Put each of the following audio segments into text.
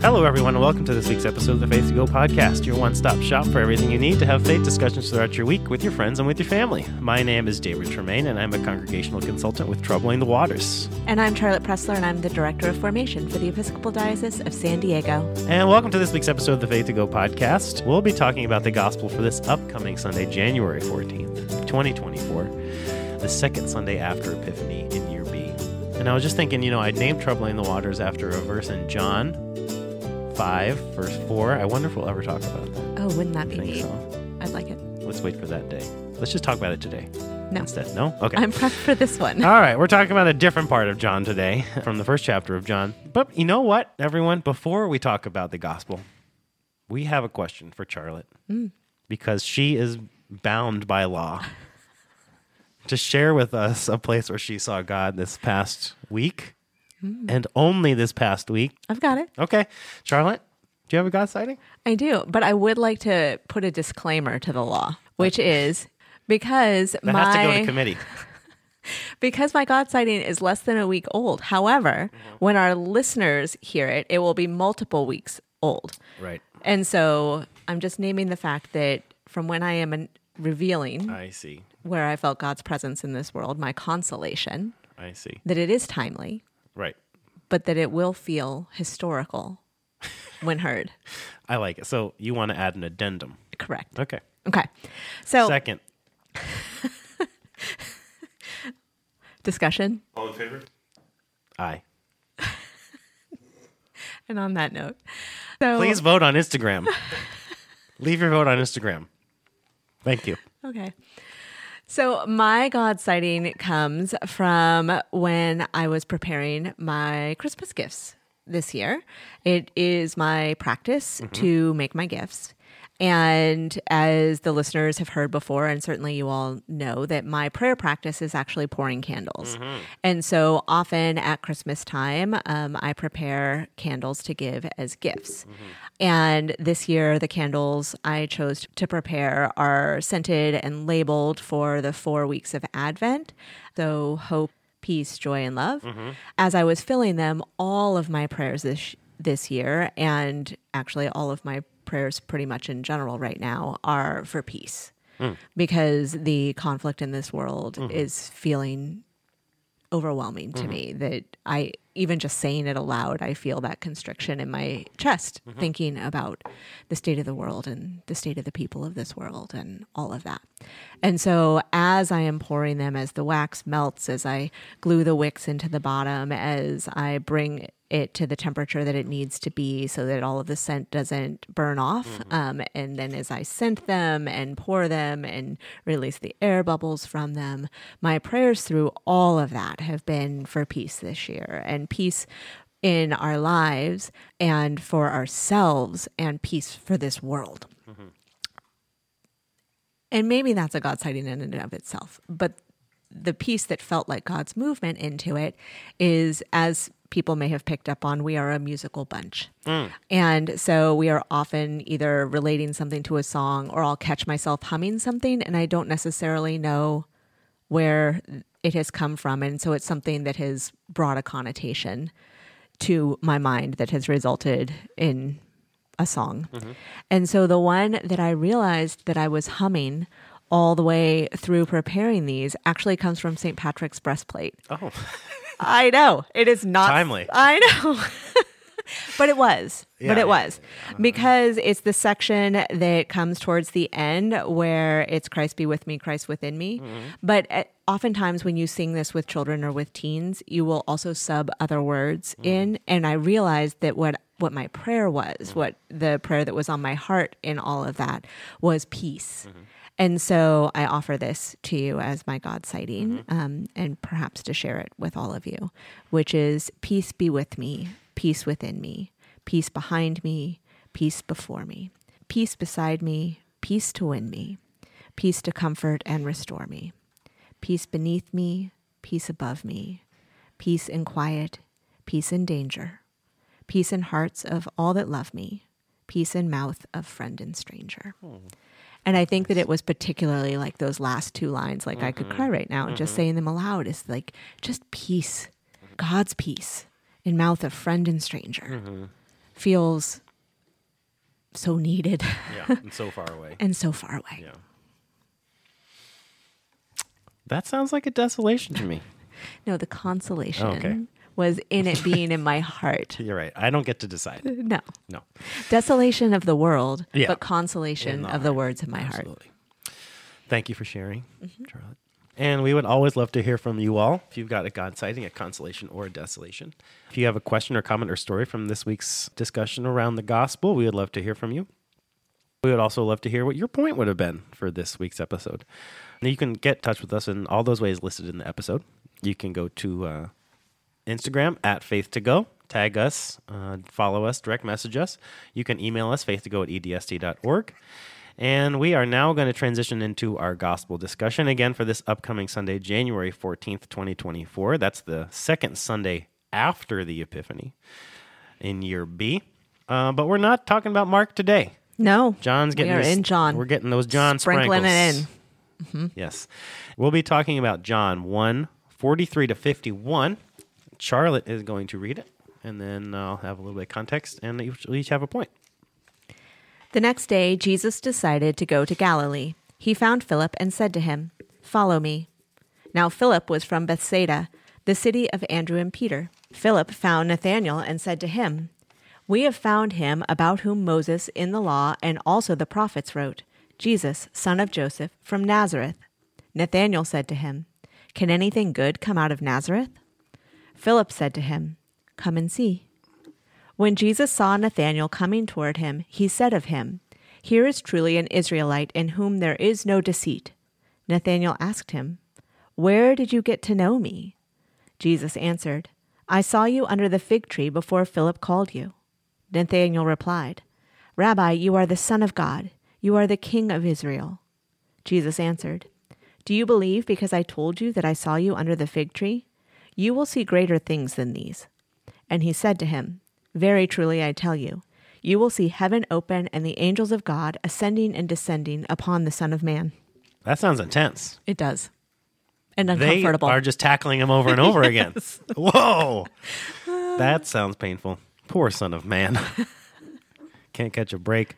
Hello, everyone, and welcome to this week's episode of the Faith to Go podcast, your one stop shop for everything you need to have faith discussions throughout your week with your friends and with your family. My name is David Tremaine, and I'm a congregational consultant with Troubling the Waters. And I'm Charlette Pressler, and I'm the Director of Formation for the Episcopal Diocese of San Diego. And welcome to this week's episode of the Faith to Go podcast. We'll be talking about the gospel for this upcoming Sunday, January 14th, 2024, the second Sunday after Epiphany in year B. And I was just thinking, you know, I named Troubling the Waters after a verse in John 5, verse 4. I wonder if we'll ever talk about that. Oh, wouldn't that be neat? so. I'd like it. Let's wait for that day. Let's just talk about it today No, instead. No? Okay. I'm prepped for this one. All right, we're talking about a different part of John today from the first chapter of John. But you know what, everyone? Before we talk about the gospel, we have a question for Charlette Mm. because she is bound by law to share with us a place where she saw God this past week Mm. and only this past week. I've got it. Okay, Charlette, do you have a God sighting? I do, but I would like to put a disclaimer to the law, which is because That my has to go to committee. because my God sighting is less than a week old. However, when our listeners hear it, it will be multiple weeks old. Right. And so I'm just naming the fact that from when I am an- revealing I see. where I felt God's presence in this world, my consolation, I see. that it is timely, Right. but that it will feel historical when heard. I like it. So you want to add an addendum. Correct. Okay. Okay. So, Second. discussion. All in favor? Aye. And on that note, so Please vote on Instagram. Leave your vote on Instagram. Thank you. Okay. So my God sighting comes from when I was preparing my Christmas gifts this year. It is my practice mm-hmm. to make my gifts. And as the listeners have heard before, and certainly you all know, that my prayer practice is actually pouring candles. Mm-hmm. And so often at Christmas time, um, I prepare candles to give as gifts. Mm-hmm. And this year, the candles I chose to prepare are scented and labeled for the four weeks of Advent. So, hope, peace, joy, and love. Mm-hmm. As I was filling them, all of my prayers this, this year, and actually all of my prayers pretty much in general right now, are for peace. Hmm. Because the conflict in this world mm-hmm. is feeling overwhelming to mm-hmm. me that I even just saying it aloud, I feel that constriction in my chest, mm-hmm. thinking about the state of the world and the state of the people of this world and all of that. And so, as I am pouring them, as the wax melts, as I glue the wicks into the bottom, as I bring it to the temperature that it needs to be so that all of the scent doesn't burn off. Um, and then as I scent them and pour them and release the air bubbles from them, my prayers through all of that have been for peace this year and peace in our lives and for ourselves and peace for this world. And maybe that's a God sighting in and of itself. But the piece that felt like God's movement into it is, as people may have picked up on, we are a musical bunch. Mm. And so we are often either relating something to a song or I'll catch myself humming something and I don't necessarily know where it has come from. And so it's something that has brought a connotation to my mind that has resulted in a song. Mm-hmm. And so the one that I realized that I was humming all the way through preparing these actually comes from St. Patrick's breastplate. Oh, I know. It is not Timely. I know. but it was. Yeah, but yeah, it was. Because it's the section that comes towards the end where it's Christ be with me, Christ within me. Mm-hmm. But uh, oftentimes when you sing this with children or with teens, you will also sub other words Mm-hmm. in. And I realized that what what my prayer was, Mm-hmm. what the prayer that was on my heart in all of that was peace. Mm-hmm. And so I offer this to you as my God sighting, Mm-hmm. um, and perhaps to share it with all of you, which is peace be with me, peace within me, peace behind me, peace before me, peace beside me, peace to win me, peace to comfort and restore me, peace beneath me, peace above me, peace in quiet, peace in danger, peace in hearts of all that love me, peace in mouth of friend and stranger. And I think that it was particularly like those last two lines, like I could mm-hmm. cry right now, just mm-hmm. saying them aloud is like just peace, God's peace in mouth of friend and stranger. Mm-hmm. feels so needed Yeah, and so far away. and so far away. Yeah. That sounds like a desolation to me. No, the consolation Oh, okay. Was in it being in my heart. You're right. I don't get to decide. No. No. Desolation of the world, Yeah. but consolation the of the words of my heart. Absolutely. Thank you for sharing, Charlette. And we would always love to hear from you all. If you've got a God sighting, a consolation, or a desolation. If you have a question or comment or story from this week's discussion around the gospel, we would love to hear from you. We would also love to hear what your point would have been for this week's episode. And you can get in touch with us in all those ways listed in the episode. You can go to uh, Instagram at faith to go, tag us, uh, follow us, direct message us. You can email us, faith to go at edsd.org. And we are now going to transition into our gospel discussion again for this upcoming Sunday, January 14th, 2024. That's the second Sunday after the Epiphany in year B. Uh, but we're not talking about Mark today. No. John's getting we are his- in John. We're getting those John Sprinkling it sprinkles. in. Yes. We'll be talking about John 1 43 to 51. Charlette is going to read it, and then I'll have a little bit of context, and each- we'll each have a point. The next day, Jesus decided to go to Galilee. He found Philip and said to him, Follow me. Now, Philip was from Bethsaida, the city of Andrew and Peter. Philip found Nathanael and said to him, We have found him about whom Moses in the law and also the prophets wrote, Jesus, son of Joseph, from Nazareth. Nathanael said to him, Can anything good come out of Nazareth? Philip said to him, Come and see. When Jesus saw Nathanael coming toward him, he said of him, Here is truly an Israelite in whom there is no deceit. Nathanael asked him, Where did you get to know me? Jesus answered, I saw you under the fig tree before Philip called you. Nathanael replied, Rabbi, you are the Son of God. You are the King of Israel. Jesus answered, Do you believe because I told you that I saw you under the fig tree? You will see greater things than these. And he said to him, Very truly I tell you, you will see heaven open and the angels of God ascending and descending upon the Son of Man. That sounds intense. It does. And uncomfortable. They are just tackling him over and over again. Whoa. That sounds painful. Poor son of man. Can't catch a break.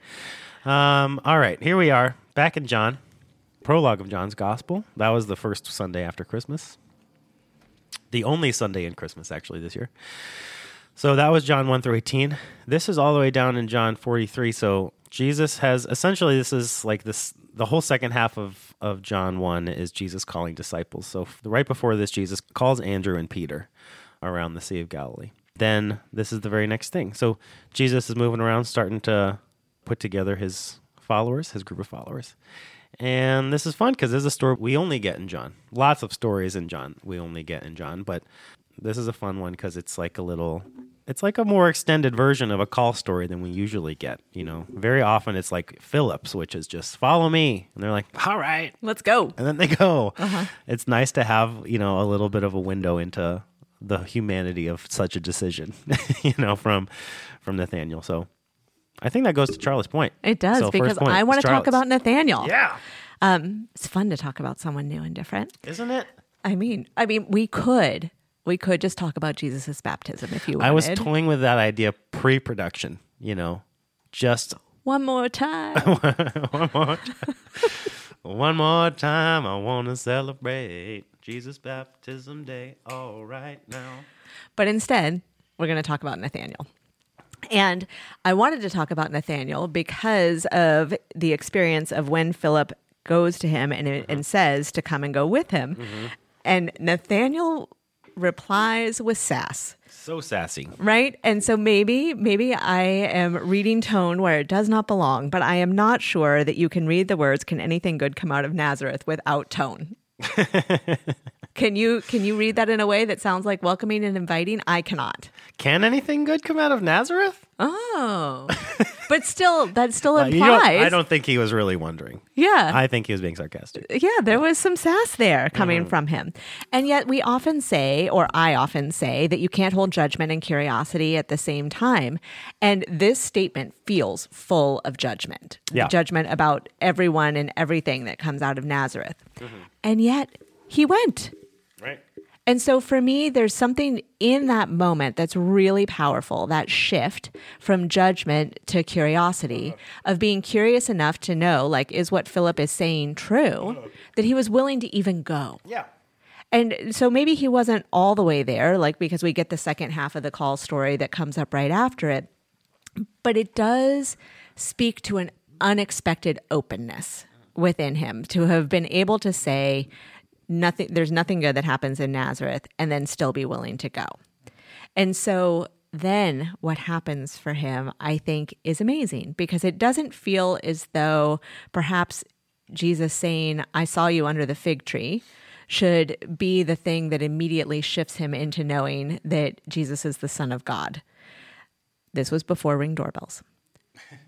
Um, all right, here we are, back in John. Prologue of John's Gospel. That was the first Sunday after Christmas. The only Sunday in Christmas, actually, this year. So that was John 1 through 18. This is all the way down in John 43. So Jesus has essentially, this is like this, the whole second half of, of John 1 is Jesus calling disciples. So right before this, Jesus calls Andrew and Peter around the Sea of Galilee. Then this is the very next thing. So Jesus is moving around, starting to put together his followers, his group of followers. And this is fun because this is a story we only get in John. Lots of stories in John we only get in John, but this is a fun one because it's like a little, it's like a more extended version of a call story than we usually get. You know, very often it's like Philip's, which is just follow me, and they're like, all right, Let's go. and then they go. Uh-huh. It's nice to have you know a little bit of a window into the humanity of such a decision, you know, from from Nathaniel. So I think that goes to Charlette's point. It does So because I want to talk about Nathaniel. Yeah, Um, it's fun to talk about someone new and different. isn't it? I mean, I mean, we could, we could just talk about Jesus' baptism if you wanted. I was toying with that idea pre-production. You know, just one more time. One more time. one more time. I want to celebrate Jesus' baptism day. All right now. But instead, we're going to talk about Nathaniel. And I wanted to talk about Nathaniel because of the experience of when Philip goes to him and, and mm-hmm. says to come and go with him. Mm-hmm. And Nathaniel replies with sass, So sassy. right? And so maybe, maybe I am reading tone where it does not belong, but I am not sure that you can read the words, can anything good come out of Nazareth without tone. can you can you read that in a way that sounds like welcoming and inviting? I cannot. Can anything good come out of Nazareth? Oh, but still, that still implies. you what? I don't think he was really wondering. yeah, I think he was being sarcastic. yeah, there was some sass there coming Mm-hmm. from him. And yet, we often say, or I often say, that you can't hold judgment and curiosity at the same time. And this statement feels full of judgment Yeah. judgment about everyone and everything that comes out of Nazareth. Mm-hmm. And yet, he went. And so for me, there's something in that moment that's really powerful that shift from judgment to curiosity, of being curious enough to know, like, is what Philip is saying true, that he was willing to even go. Yeah. And so maybe he wasn't all the way there, like, because we get the second half of the call story that comes up right after it. But it does speak to an unexpected openness within him to have been able to say, nothing there's nothing good that happens in Nazareth and then still be willing to go. And so then what happens for him I think is amazing because it doesn't feel as though perhaps Jesus saying I saw you under the fig tree should be the thing that immediately shifts him into knowing that Jesus is the son of God. This was before ring doorbells.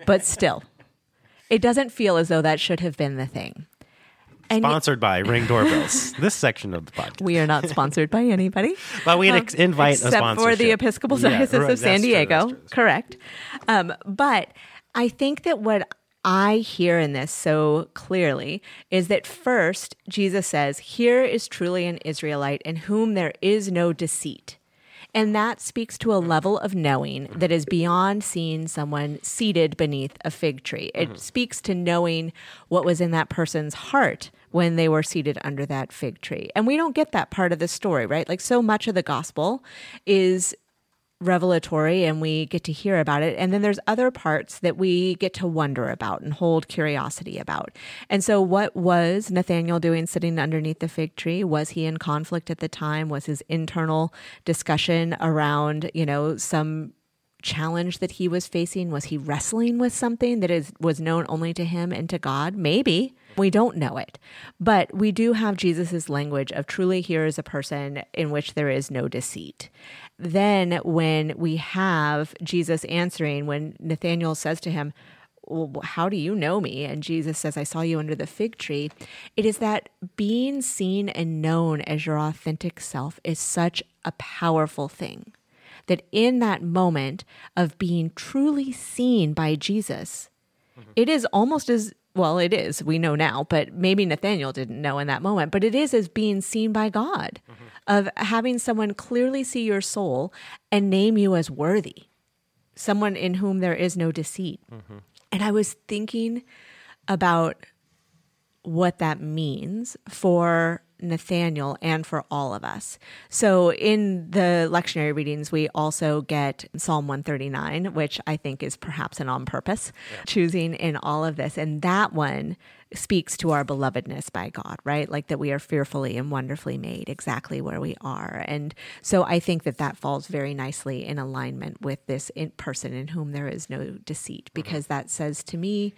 But still, it doesn't feel as though that should have been the thing. And Sponsored by Ring Doorbells. this section of the podcast. We are not sponsored by anybody. but we um, invite except a for the Episcopal Diocese yeah, right, of San Diego. True, true, Correct. Um, but I think that what I hear in this so clearly is that first, Jesus says, Here is truly an Israelite in whom there is no deceit. And that speaks to a level of knowing that is beyond seeing someone seated beneath a fig tree. It mm-hmm. speaks to knowing what was in that person's heart when they were seated under that fig tree. And we don't get that part of the story, right? Like so much of the gospel is revelatory and we get to hear about it. And then there's other parts that we get to wonder about and hold curiosity about. And so, what was Nathaniel doing sitting underneath the fig tree? Was he in conflict at the time? Was his internal discussion around, you know, some challenge that he was facing? Was he wrestling with something that is was known only to him and to God? Maybe. We don't know it. But we do have Jesus' language of truly here is a person in which there is no deceit. Then when we have Jesus answering, when Nathaniel says to him, well, how do you know me? And Jesus says, I saw you under the fig tree. It is that being seen and known as your authentic self is such a powerful thing that in that moment of being truly seen by Jesus, mm-hmm. it is almost as well, it is, we know now, but maybe Nathaniel didn't know in that moment, but it is as being seen by God, mm-hmm. of having someone clearly see your soul and name you as worthy, someone in whom there is no deceit. Mm-hmm. And I was thinking about what that means for Nathaniel and for all of us. So in the lectionary readings, we also get Psalm 139, which I think is perhaps an on purpose yeah. choosing in all of this. And that one speaks to our belovedness by God, right? Like that we are fearfully and wonderfully made exactly where we are. And so I think that that falls very nicely in alignment with this in person in whom there is no deceit, mm-hmm. because that says to me,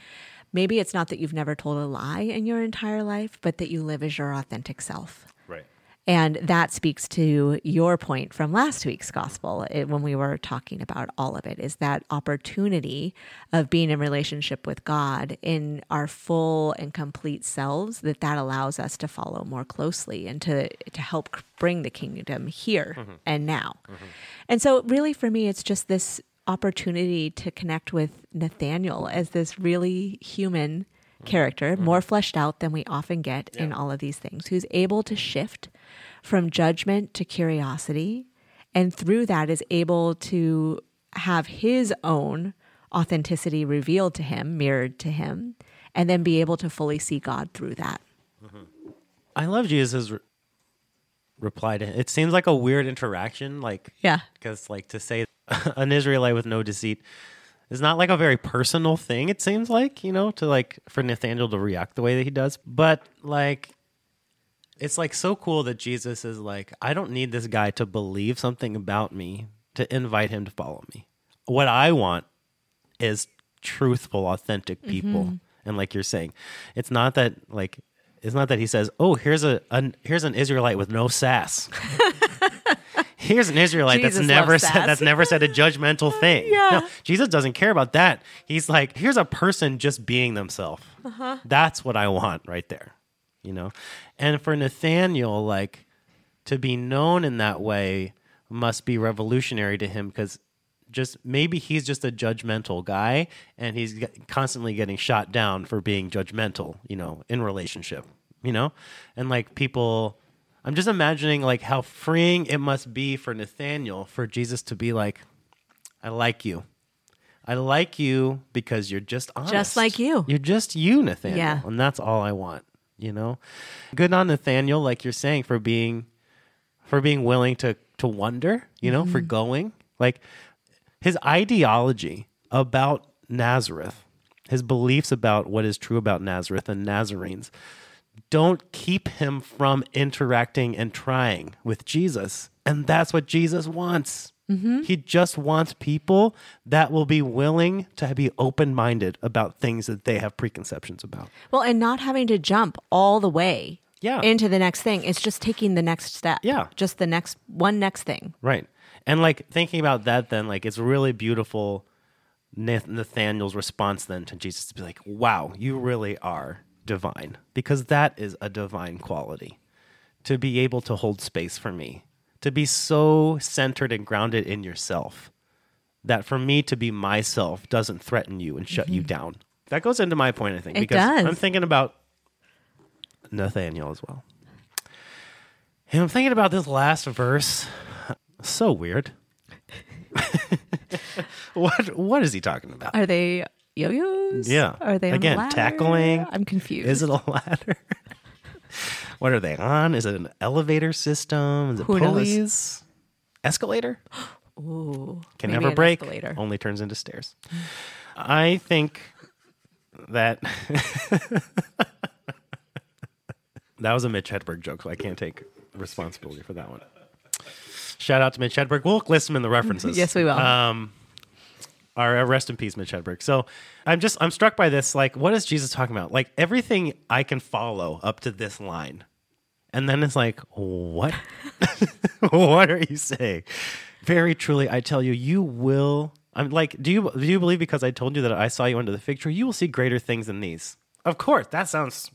maybe it's not that you've never told a lie in your entire life, but that you live as your authentic self. Right. And that speaks to your point from last week's gospel it, when we were talking about all of it is that opportunity of being in relationship with God in our full and complete selves that that allows us to follow more closely and to to help bring the kingdom here mm-hmm. and now. Mm-hmm. And so really for me it's just this opportunity to connect with Nathaniel as this really human character, mm-hmm. more fleshed out than we often get yeah. in all of these things, who's able to shift from judgment to curiosity, and through that is able to have his own authenticity revealed to him, mirrored to him, and then be able to fully see God through that. Mm-hmm. I love Jesus' re- reply to him. It seems like a weird interaction, like yeah, because like to say an Israelite with no deceit is not like a very personal thing. It seems like you know to like for Nathaniel to react the way that he does, but like it's like so cool that Jesus is like, I don't need this guy to believe something about me to invite him to follow me. What I want is truthful, authentic people. Mm-hmm. And like you're saying, it's not that like it's not that he says, "Oh, here's a an, here's an Israelite with no sass." here's an Israelite Jesus that's never said that's never said a judgmental thing. yeah. No, Jesus doesn't care about that. He's like, here's a person just being themselves. Uh-huh. That's what I want right there. You know? And for Nathaniel, like to be known in that way must be revolutionary to him because just maybe he's just a judgmental guy and he's constantly getting shot down for being judgmental, you know, in relationship, you know? And like people I'm just imagining like how freeing it must be for Nathaniel for Jesus to be like, I like you. I like you because you're just honest. Just like you. You're just you, Nathaniel. Yeah. And that's all I want, you know? Good on Nathaniel, like you're saying, for being for being willing to to wonder, you know, for mm-hmm. going. Like his ideology about Nazareth, his beliefs about what is true about Nazareth and Nazarenes don't keep him from interacting and trying with Jesus. And that's what Jesus wants. Mm-hmm. He just wants people that will be willing to be open minded about things that they have preconceptions about. Well, and not having to jump all the way Yeah. into the next thing. It's just taking the next step. Yeah. Just the next one next thing. Right. And like thinking about that, then, like, it's really beautiful. Nath- Nathaniel's response then to Jesus to be like, wow, you really are divine. Because that is a divine quality to be able to hold space for me, to be so centered and grounded in yourself that for me to be myself doesn't threaten you and shut you mm-hmm. down. That goes into my point, I think, It because does. I'm thinking about Nathaniel as well. And I'm thinking about this last verse. So weird. what what is he talking about? Are they yo-yos? Yeah. Are they Again, tackling. I'm confused. Is it a ladder? what are they on? Is it an elevator system? Is it Who knows? pulleys? Escalator? Ooh, Can never break. escalator. Only turns into stairs. I think that that was a Mitch Hedberg joke, so I can't take responsibility for that one. Shout out to Mitch Hedberg. We'll list him in the references. Yes, we will. Um, our uh, rest in peace, Mitch Hedberg. So I'm just I'm struck by this. Like, what is Jesus talking about? Like everything I can follow up to this line, and then it's like, what? what are you saying? Very truly, I tell you, you will. I'm like, do you do you believe because I told you that I saw you under the fig tree, you will see greater things than these? Of course, that sounds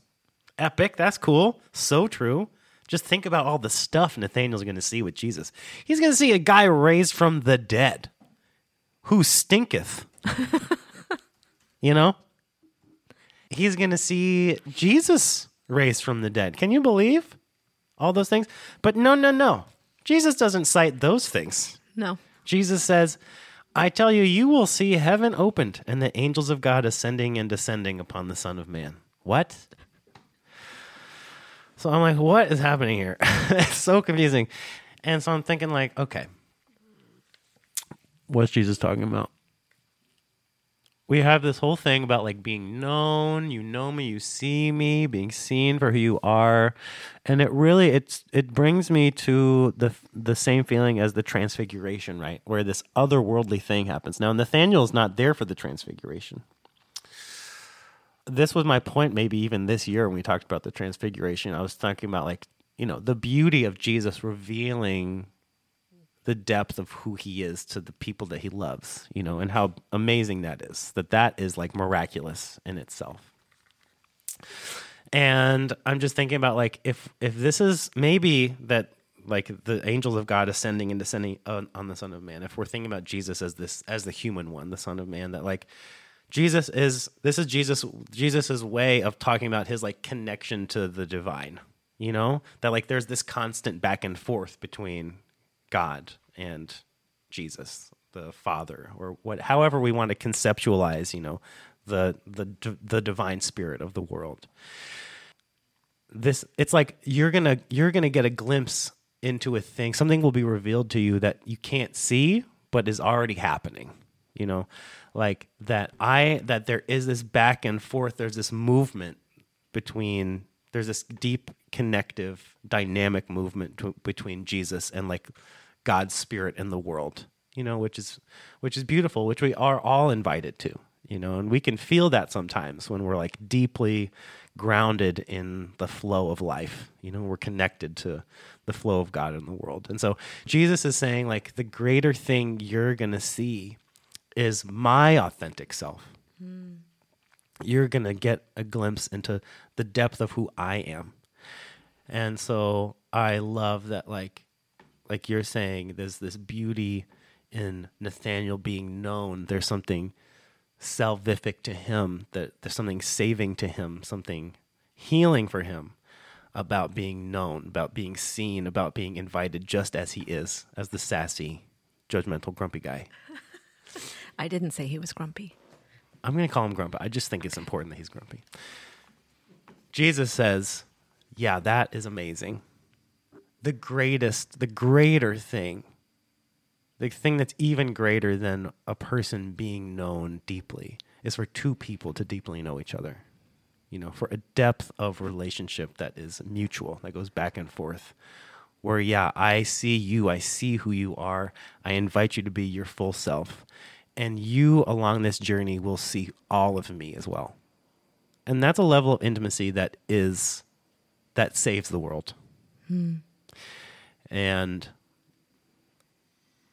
epic. That's cool. So true. Just think about all the stuff Nathaniel's going to see with Jesus. He's going to see a guy raised from the dead who stinketh. you know? He's going to see Jesus raised from the dead. Can you believe all those things? But no, no, no. Jesus doesn't cite those things. no. Jesus says, I tell you, you will see heaven opened and the angels of God ascending and descending upon the Son of Man. What? So I'm like, what is happening here? it's so confusing. And so I'm thinking, like, okay, what's Jesus talking about? We have this whole thing about like being known, you know me, you see me, being seen for who you are. And it really it's it brings me to the the same feeling as the transfiguration, right? Where this otherworldly thing happens. Now Nathaniel's not there for the transfiguration this was my point maybe even this year when we talked about the transfiguration i was talking about like you know the beauty of jesus revealing the depth of who he is to the people that he loves you know and how amazing that is that that is like miraculous in itself and i'm just thinking about like if if this is maybe that like the angels of god ascending and descending on, on the son of man if we're thinking about jesus as this as the human one the son of man that like Jesus is this is Jesus Jesus's way of talking about his like connection to the divine. You know? That like there's this constant back and forth between God and Jesus, the Father, or what however we want to conceptualize, you know, the the the divine spirit of the world. This it's like you're to you're to get a glimpse into a thing. Something will be revealed to you that you can't see but is already happening. You know, like that I that there is this back and forth, there's this movement between there's this deep connective dynamic movement to, between Jesus and like God's spirit in the world, you know, which is which is beautiful, which we are all invited to, you know, and we can feel that sometimes when we're like deeply grounded in the flow of life. You know, we're connected to the flow of God in the world. And so Jesus is saying like the greater thing you're going to see is my authentic self. Hmm. You're going to get a glimpse into the depth of who I am. And so I love that like like you're saying there's this beauty in Nathaniel being known. There's something salvific to him, that there's something saving to him, something healing for him about being known, about being seen, about being invited just as he is, as the sassy, judgmental, grumpy guy. I didn't say he was grumpy. I'm going to call him grumpy. I just think it's important that he's grumpy. Jesus says, Yeah, that is amazing. The greatest, the greater thing, the thing that's even greater than a person being known deeply is for two people to deeply know each other. You know, for a depth of relationship that is mutual, that goes back and forth. Where, yeah, I see you, I see who you are, I invite you to be your full self. And you along this journey will see all of me as well. And that's a level of intimacy that is, that saves the world. Hmm. And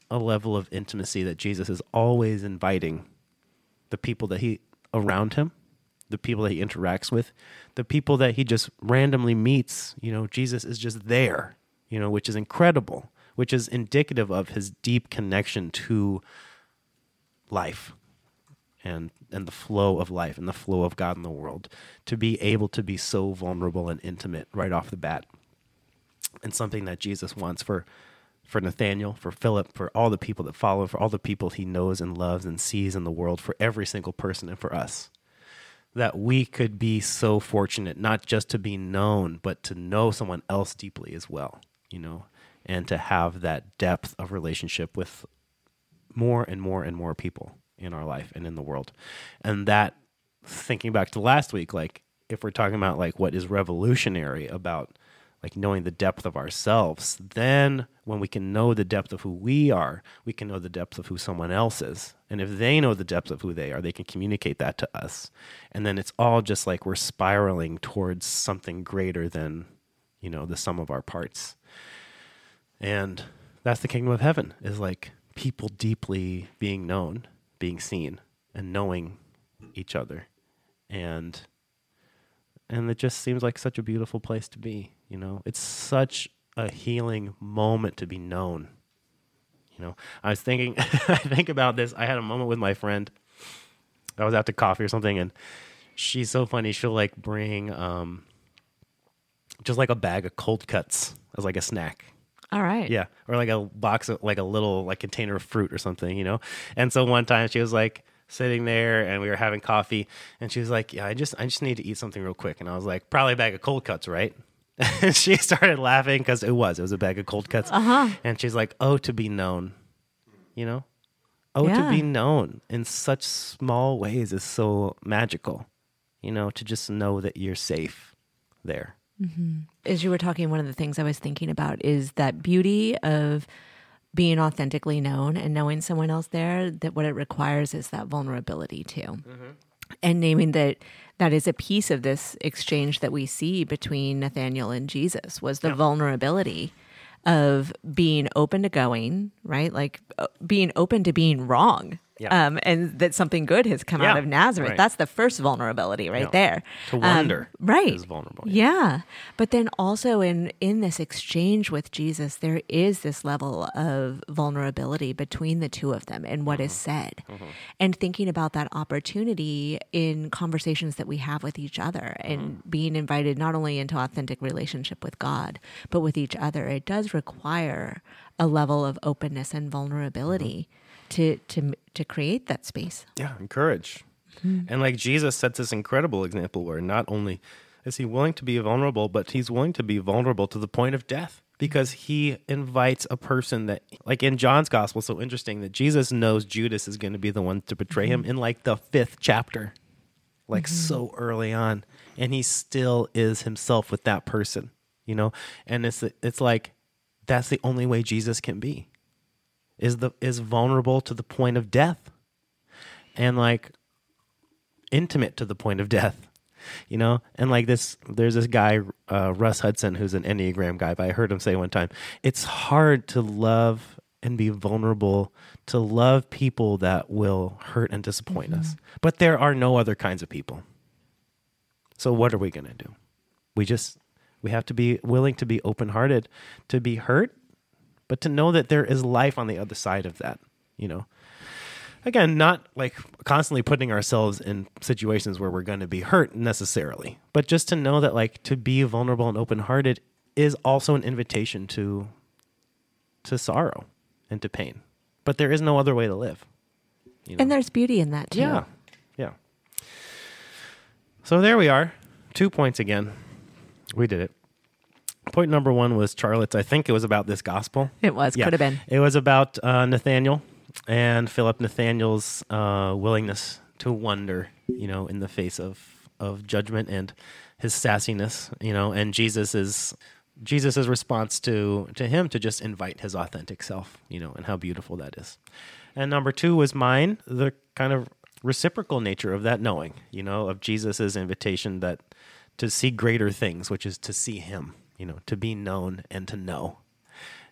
a level of intimacy that Jesus is always inviting the people that he around him, the people that he interacts with, the people that he just randomly meets. You know, Jesus is just there, you know, which is incredible, which is indicative of his deep connection to life and and the flow of life and the flow of God in the world to be able to be so vulnerable and intimate right off the bat and something that Jesus wants for for Nathaniel, for Philip, for all the people that follow, for all the people he knows and loves and sees in the world, for every single person and for us. That we could be so fortunate not just to be known, but to know someone else deeply as well, you know, and to have that depth of relationship with more and more and more people in our life and in the world. And that thinking back to last week, like if we're talking about like what is revolutionary about like knowing the depth of ourselves, then when we can know the depth of who we are, we can know the depth of who someone else is. And if they know the depth of who they are, they can communicate that to us. And then it's all just like we're spiraling towards something greater than, you know, the sum of our parts. And that's the kingdom of heaven is like people deeply being known, being seen, and knowing each other. And and it just seems like such a beautiful place to be, you know. It's such a healing moment to be known. You know, I was thinking I think about this. I had a moment with my friend. I was out to coffee or something and she's so funny. She'll like bring um just like a bag of cold cuts as like a snack. All right. Yeah, or like a box of like a little like container of fruit or something, you know. And so one time she was like sitting there and we were having coffee and she was like, "Yeah, I just I just need to eat something real quick." And I was like, "Probably a bag of cold cuts, right?" and she started laughing cuz it was it was a bag of cold cuts. Uh-huh. And she's like, "Oh, to be known." You know? Oh, Yeah. to be known in such small ways is so magical. You know, to just know that you're safe there. as you were talking, one of the things I was thinking about is that beauty of being authentically known and knowing someone else there, that what it requires is that vulnerability too. And naming that that is a piece of this exchange that we see between Nathaniel and Jesus was the vulnerability of being open to going, right? Like uh, being open to being wrong. Yeah. Um, and that something good has come out of Nazareth. right. That's the first vulnerability right Yeah. there. To Um, wonder right. is vulnerable. Yeah. But then also in in this exchange with Jesus, there is this level of vulnerability between the two of them and what is said. And thinking about that opportunity in conversations that we have with each other and being invited not only into authentic relationship with God, but with each other. It does require a level of openness and vulnerability to to to create that space. Yeah, encourage. Mm-hmm. And like Jesus sets this incredible example where not only is he willing to be vulnerable, but he's willing to be vulnerable to the point of death because he invites a person that, like in John's gospel, so interesting that Jesus knows Judas is going to be the one to betray him mm-hmm. in like the fifth chapter, like mm-hmm. so early on. And he still is himself with that person, you know? And it's, it's like, that's the only way Jesus can be is the is vulnerable to the point of death and like intimate to the point of death you know? And like this there's this guy uh, russ hudson who's an enneagram guy but i heard him say one time it's hard to love and be vulnerable to love people that will hurt and disappoint us. But there are no other kinds of people. So what are we going to do? We just we have to be willing to be open-hearted to be hurt but to know that there is life on the other side of that you know again, not like constantly putting ourselves in situations where we're going to be hurt necessarily, but just to know that like to be vulnerable and open hearted is also an invitation to to sorrow and to pain. But there is no other way to live. you know? And there's beauty in that too. Yeah. Yeah. So there we are. Two points again. We did it. Point number one was Charlette's. I think it was about this gospel. It was. Could have been. It was about uh, Nathaniel and Philip Nathaniel's uh, willingness to wonder, you know, in the face of, of judgment and his sassiness, you know, and Jesus's Jesus's response to to him to just invite his authentic self, you know, and how beautiful that is. And number two was mine, the kind of reciprocal nature of that knowing, you know, of Jesus's invitation that to see greater things, which is to see him, you know, to be known and to know.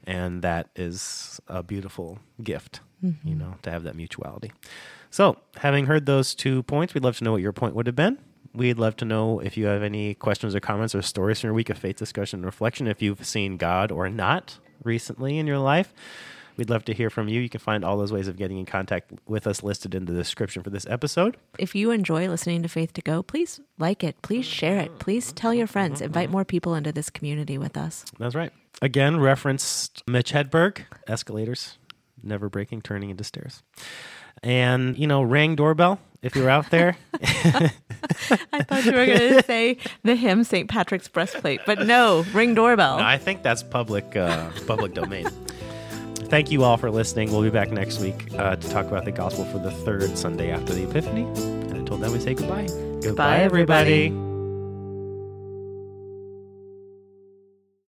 And that is a beautiful gift, you mm-hmm. know, to have that mutuality. So, having heard those two points, we'd love to know what your point would have been. We'd love to know if you have any questions or comments or stories from your week of faith discussion and reflection, if you've seen God or not recently in your life. We'd love to hear from you. You can find all those ways of getting in contact with us listed in the description for this episode. If you enjoy listening to Faith to Go, please like it. Please share it. Please tell your friends. Invite more people into this community with us. That's right. Again, referenced Mitch Hedberg, escalators, never breaking, turning into stairs. And, you know, ring doorbell if you're out there. I thought you were going to say the hymn St. Patrick's breastplate, but no, ring doorbell. I think that's public uh, public domain. Thank you all for listening. We'll be back next week uh, to talk about the gospel for the third Sunday after the Epiphany. And until then, we say goodbye. Goodbye, everybody. everybody.